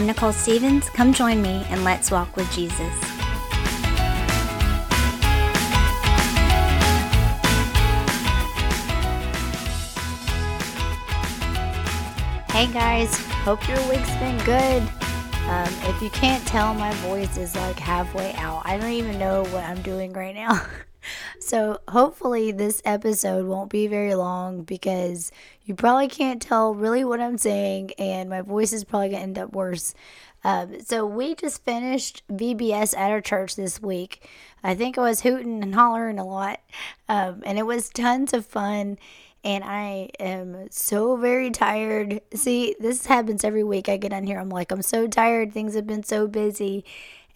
I'm Nicole Stevens. Come join me and let's walk with Jesus. Hey guys, hope your week's been good. Um, if you can't tell, my voice is like halfway out. I don't even know what I'm doing right now. so, hopefully, this episode won't be very long because you probably can't tell really what I'm saying, and my voice is probably going to end up worse. Um, so, we just finished VBS at our church this week. I think I was hooting and hollering a lot, um, and it was tons of fun and I am so very tired. See, this happens every week I get on here. I'm like, I'm so tired. Things have been so busy,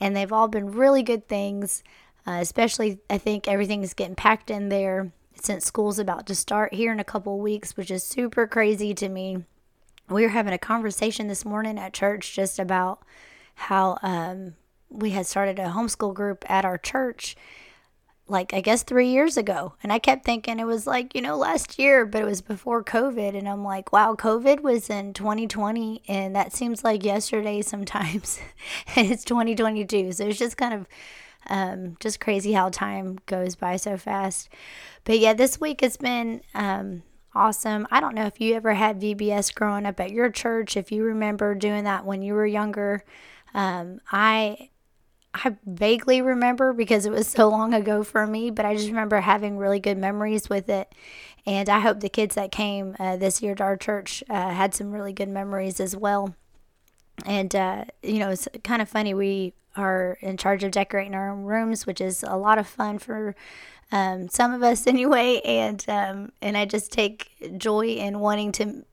and they've all been really good things. Uh, especially, I think everything's getting packed in there since school's about to start here in a couple weeks, which is super crazy to me. We were having a conversation this morning at church just about how um, we had started a homeschool group at our church like I guess three years ago. And I kept thinking it was like, you know, last year, but it was before COVID. And I'm like, wow, COVID was in 2020. And that seems like yesterday sometimes. and it's 2022. So it's just kind of um, just crazy how time goes by so fast. But yeah, this week has been um, awesome. I don't know if you ever had VBS growing up at your church, if you remember doing that when you were younger. Um, I I vaguely remember because it was so long ago for me, but I just remember having really good memories with it. And I hope the kids that came uh, this year to our church uh, had some really good memories as well. And, uh, you know, it's kind of funny. We are in charge of decorating our own rooms, which is a lot of fun for um, some of us anyway. And, um, and I just take joy in wanting to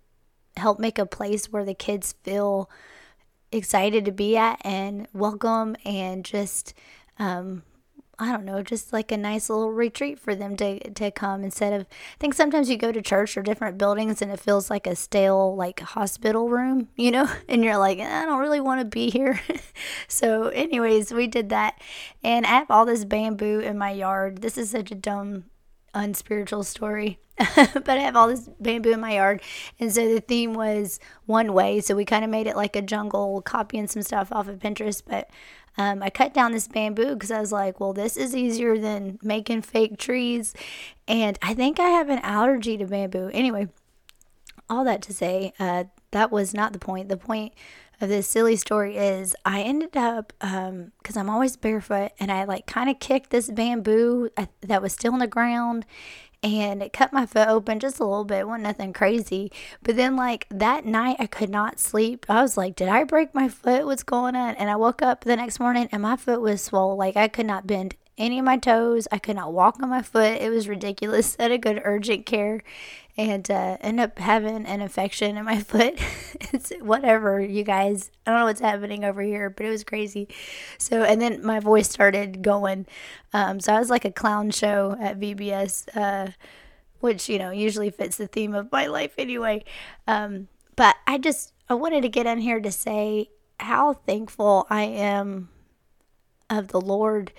help make a place where the kids feel excited to be at and welcome and just um, I don't know, just like a nice little retreat for them to, to come instead of, I think sometimes you go to church or different buildings and it feels like a stale, like hospital room, you know, and you're like, I don't really want to be here. so, anyways, we did that. And I have all this bamboo in my yard. This is such a dumb unspiritual story. but I have all this bamboo in my yard. And so the theme was one way. So we kind of made it like a jungle, copying some stuff off of Pinterest. But um, I cut down this bamboo because I was like, well, this is easier than making fake trees. And I think I have an allergy to bamboo. Anyway, all that to say, uh, that was not the point. The point of this silly story is I ended up because um, I'm always barefoot and I like kind of kicked this bamboo uh, that was still in the ground and it cut my foot open just a little bit. It wasn't nothing crazy. But then, like that night, I could not sleep. I was like, Did I break my foot? What's going on? And I woke up the next morning and my foot was swollen. Like I could not bend any of my toes. I could not walk on my foot. It was ridiculous. I had to go to urgent care and uh, end up having an infection in my foot. it's whatever, you guys. I don't know what's happening over here, but it was crazy. So, and then my voice started going. Um, so I was like a clown show at VBS, uh, which, you know, usually fits the theme of my life anyway. Um, but I just, I wanted to get in here to say how thankful I am of the Lord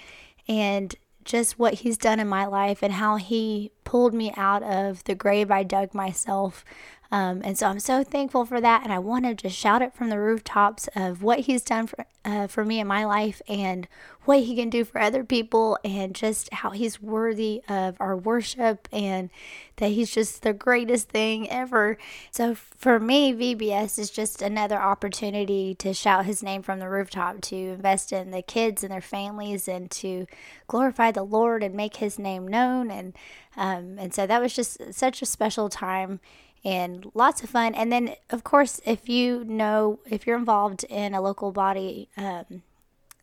and just what he's done in my life and how he pulled me out of the grave I dug myself. Um, and so I'm so thankful for that. And I want to just shout it from the rooftops of what he's done for, uh, for me in my life and what he can do for other people and just how he's worthy of our worship and that he's just the greatest thing ever. So for me, VBS is just another opportunity to shout his name from the rooftop, to invest in the kids and their families, and to glorify the Lord and make his name known. And um, and so that was just such a special time and lots of fun. And then, of course, if you know, if you're involved in a local body um,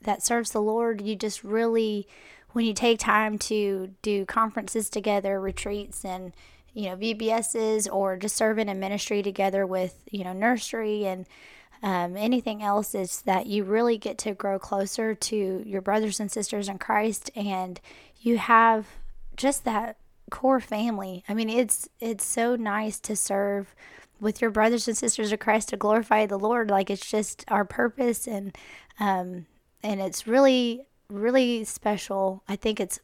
that serves the Lord, you just really, when you take time to do conferences together, retreats, and you know VBSs, or just serving in ministry together with you know nursery and um, anything else, is that you really get to grow closer to your brothers and sisters in Christ, and you have just that core family. I mean, it's it's so nice to serve with your brothers and sisters of Christ to glorify the Lord. Like it's just our purpose, and um, and it's really really special. I think it's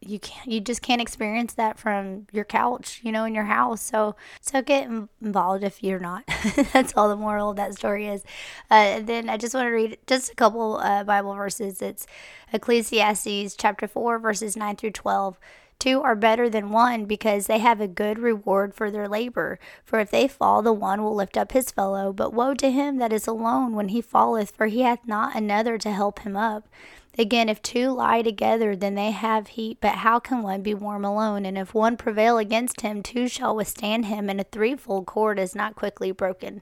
you can't you just can't experience that from your couch you know in your house so so get involved if you're not that's all the moral of that story is uh, and then i just want to read just a couple uh, bible verses it's ecclesiastes chapter 4 verses 9 through 12 Two are better than one because they have a good reward for their labor. For if they fall, the one will lift up his fellow. But woe to him that is alone when he falleth, for he hath not another to help him up. Again, if two lie together, then they have heat, but how can one be warm alone? And if one prevail against him, two shall withstand him, and a threefold cord is not quickly broken.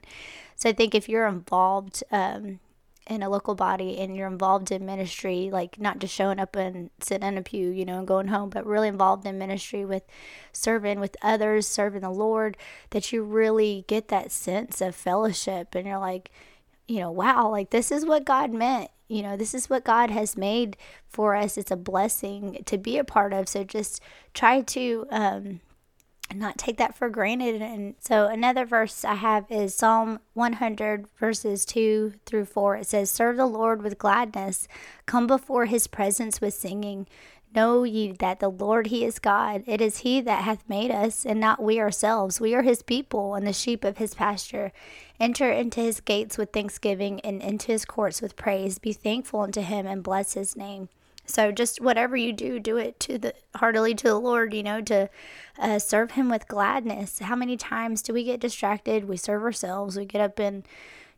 So I think if you're involved um, in a local body and you're involved in ministry, like not just showing up and sitting in a pew, you know, and going home, but really involved in ministry with serving with others, serving the Lord, that you really get that sense of fellowship and you're like, you know, wow, like this is what God meant you know, this is what God has made for us. It's a blessing to be a part of. So just try to um, not take that for granted. And so another verse I have is Psalm 100, verses 2 through 4. It says, Serve the Lord with gladness, come before his presence with singing. Know ye that the Lord He is God. It is He that hath made us, and not we ourselves. We are His people, and the sheep of His pasture. Enter into His gates with thanksgiving, and into His courts with praise. Be thankful unto Him, and bless His name. So just whatever you do, do it to the heartily to the Lord. You know, to uh, serve Him with gladness. How many times do we get distracted? We serve ourselves. We get up and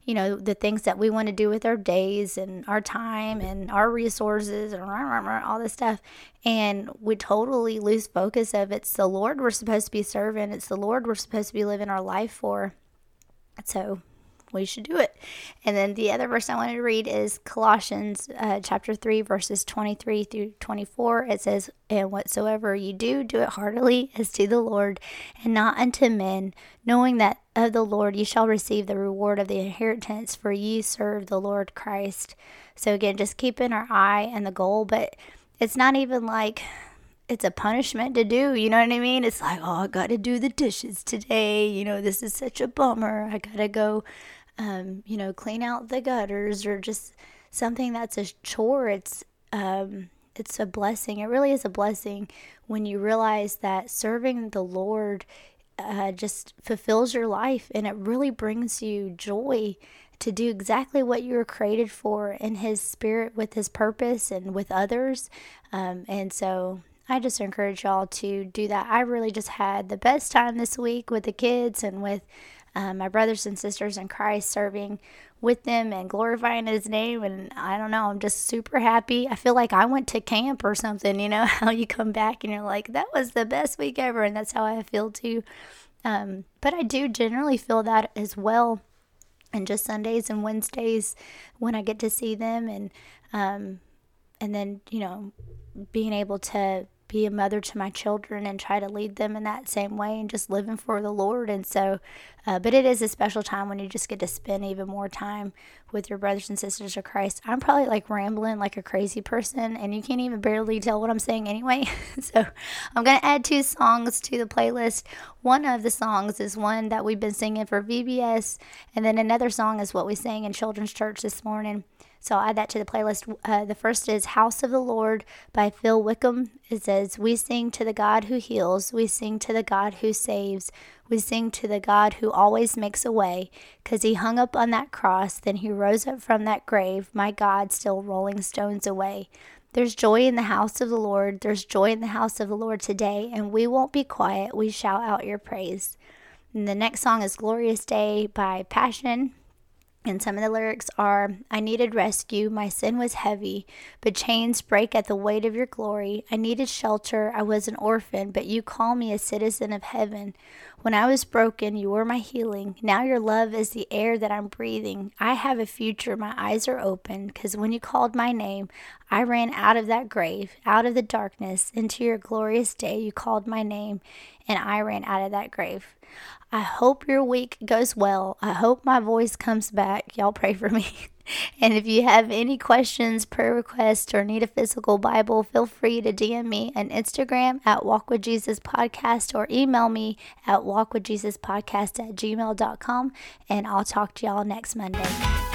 you know, the things that we want to do with our days and our time and our resources and all this stuff. And we totally lose focus of it's the Lord we're supposed to be serving, it's the Lord we're supposed to be living our life for. So we should do it. And then the other verse I wanted to read is Colossians uh, chapter 3, verses 23 through 24. It says, And whatsoever you do, do it heartily as to the Lord and not unto men, knowing that of the Lord ye shall receive the reward of the inheritance, for ye serve the Lord Christ. So again, just keeping our eye on the goal, but it's not even like it's a punishment to do. You know what I mean? It's like, oh, I got to do the dishes today. You know, this is such a bummer. I got to go um, you know, clean out the gutters or just something that's a chore. It's um, it's a blessing. It really is a blessing when you realize that serving the Lord uh, just fulfills your life and it really brings you joy to do exactly what you were created for in His Spirit with His purpose and with others. Um, and so I just encourage y'all to do that. I really just had the best time this week with the kids and with um, my brothers and sisters in Christ, serving with them and glorifying His name. And I don't know, I'm just super happy. I feel like I went to camp or something, you know, how you come back and you're like, that was the best week ever. And that's how I feel too. Um, but I do generally feel that as well. And just Sundays and Wednesdays when I get to see them and, um, and then, you know, being able to be a mother to my children and try to lead them in that same way and just living for the Lord. And so, uh, but it is a special time when you just get to spend even more time with your brothers and sisters of Christ. I'm probably like rambling like a crazy person, and you can't even barely tell what I'm saying anyway. so, I'm going to add two songs to the playlist. One of the songs is one that we've been singing for VBS, and then another song is what we sang in Children's Church this morning. So I'll add that to the playlist. Uh, the first is House of the Lord by Phil Wickham. It says, We sing to the God who heals, we sing to the God who saves, we sing to the God who always makes a way, because he hung up on that cross, then he rose up from that grave, my God still rolling stones away. There's joy in the house of the Lord. There's joy in the house of the Lord today, and we won't be quiet. We shout out your praise. And the next song is Glorious Day by Passion. And some of the lyrics are I needed rescue, my sin was heavy, but chains break at the weight of your glory. I needed shelter, I was an orphan, but you call me a citizen of heaven. When I was broken, you were my healing. Now your love is the air that I'm breathing. I have a future, my eyes are open, because when you called my name, I ran out of that grave, out of the darkness, into your glorious day. You called my name, and I ran out of that grave. I hope your week goes well. I hope my voice comes back. Y'all pray for me. and if you have any questions, prayer requests, or need a physical Bible, feel free to DM me on Instagram at Walk with Jesus Podcast or email me at walkwithjesuspodcast at gmail.com. And I'll talk to y'all next Monday.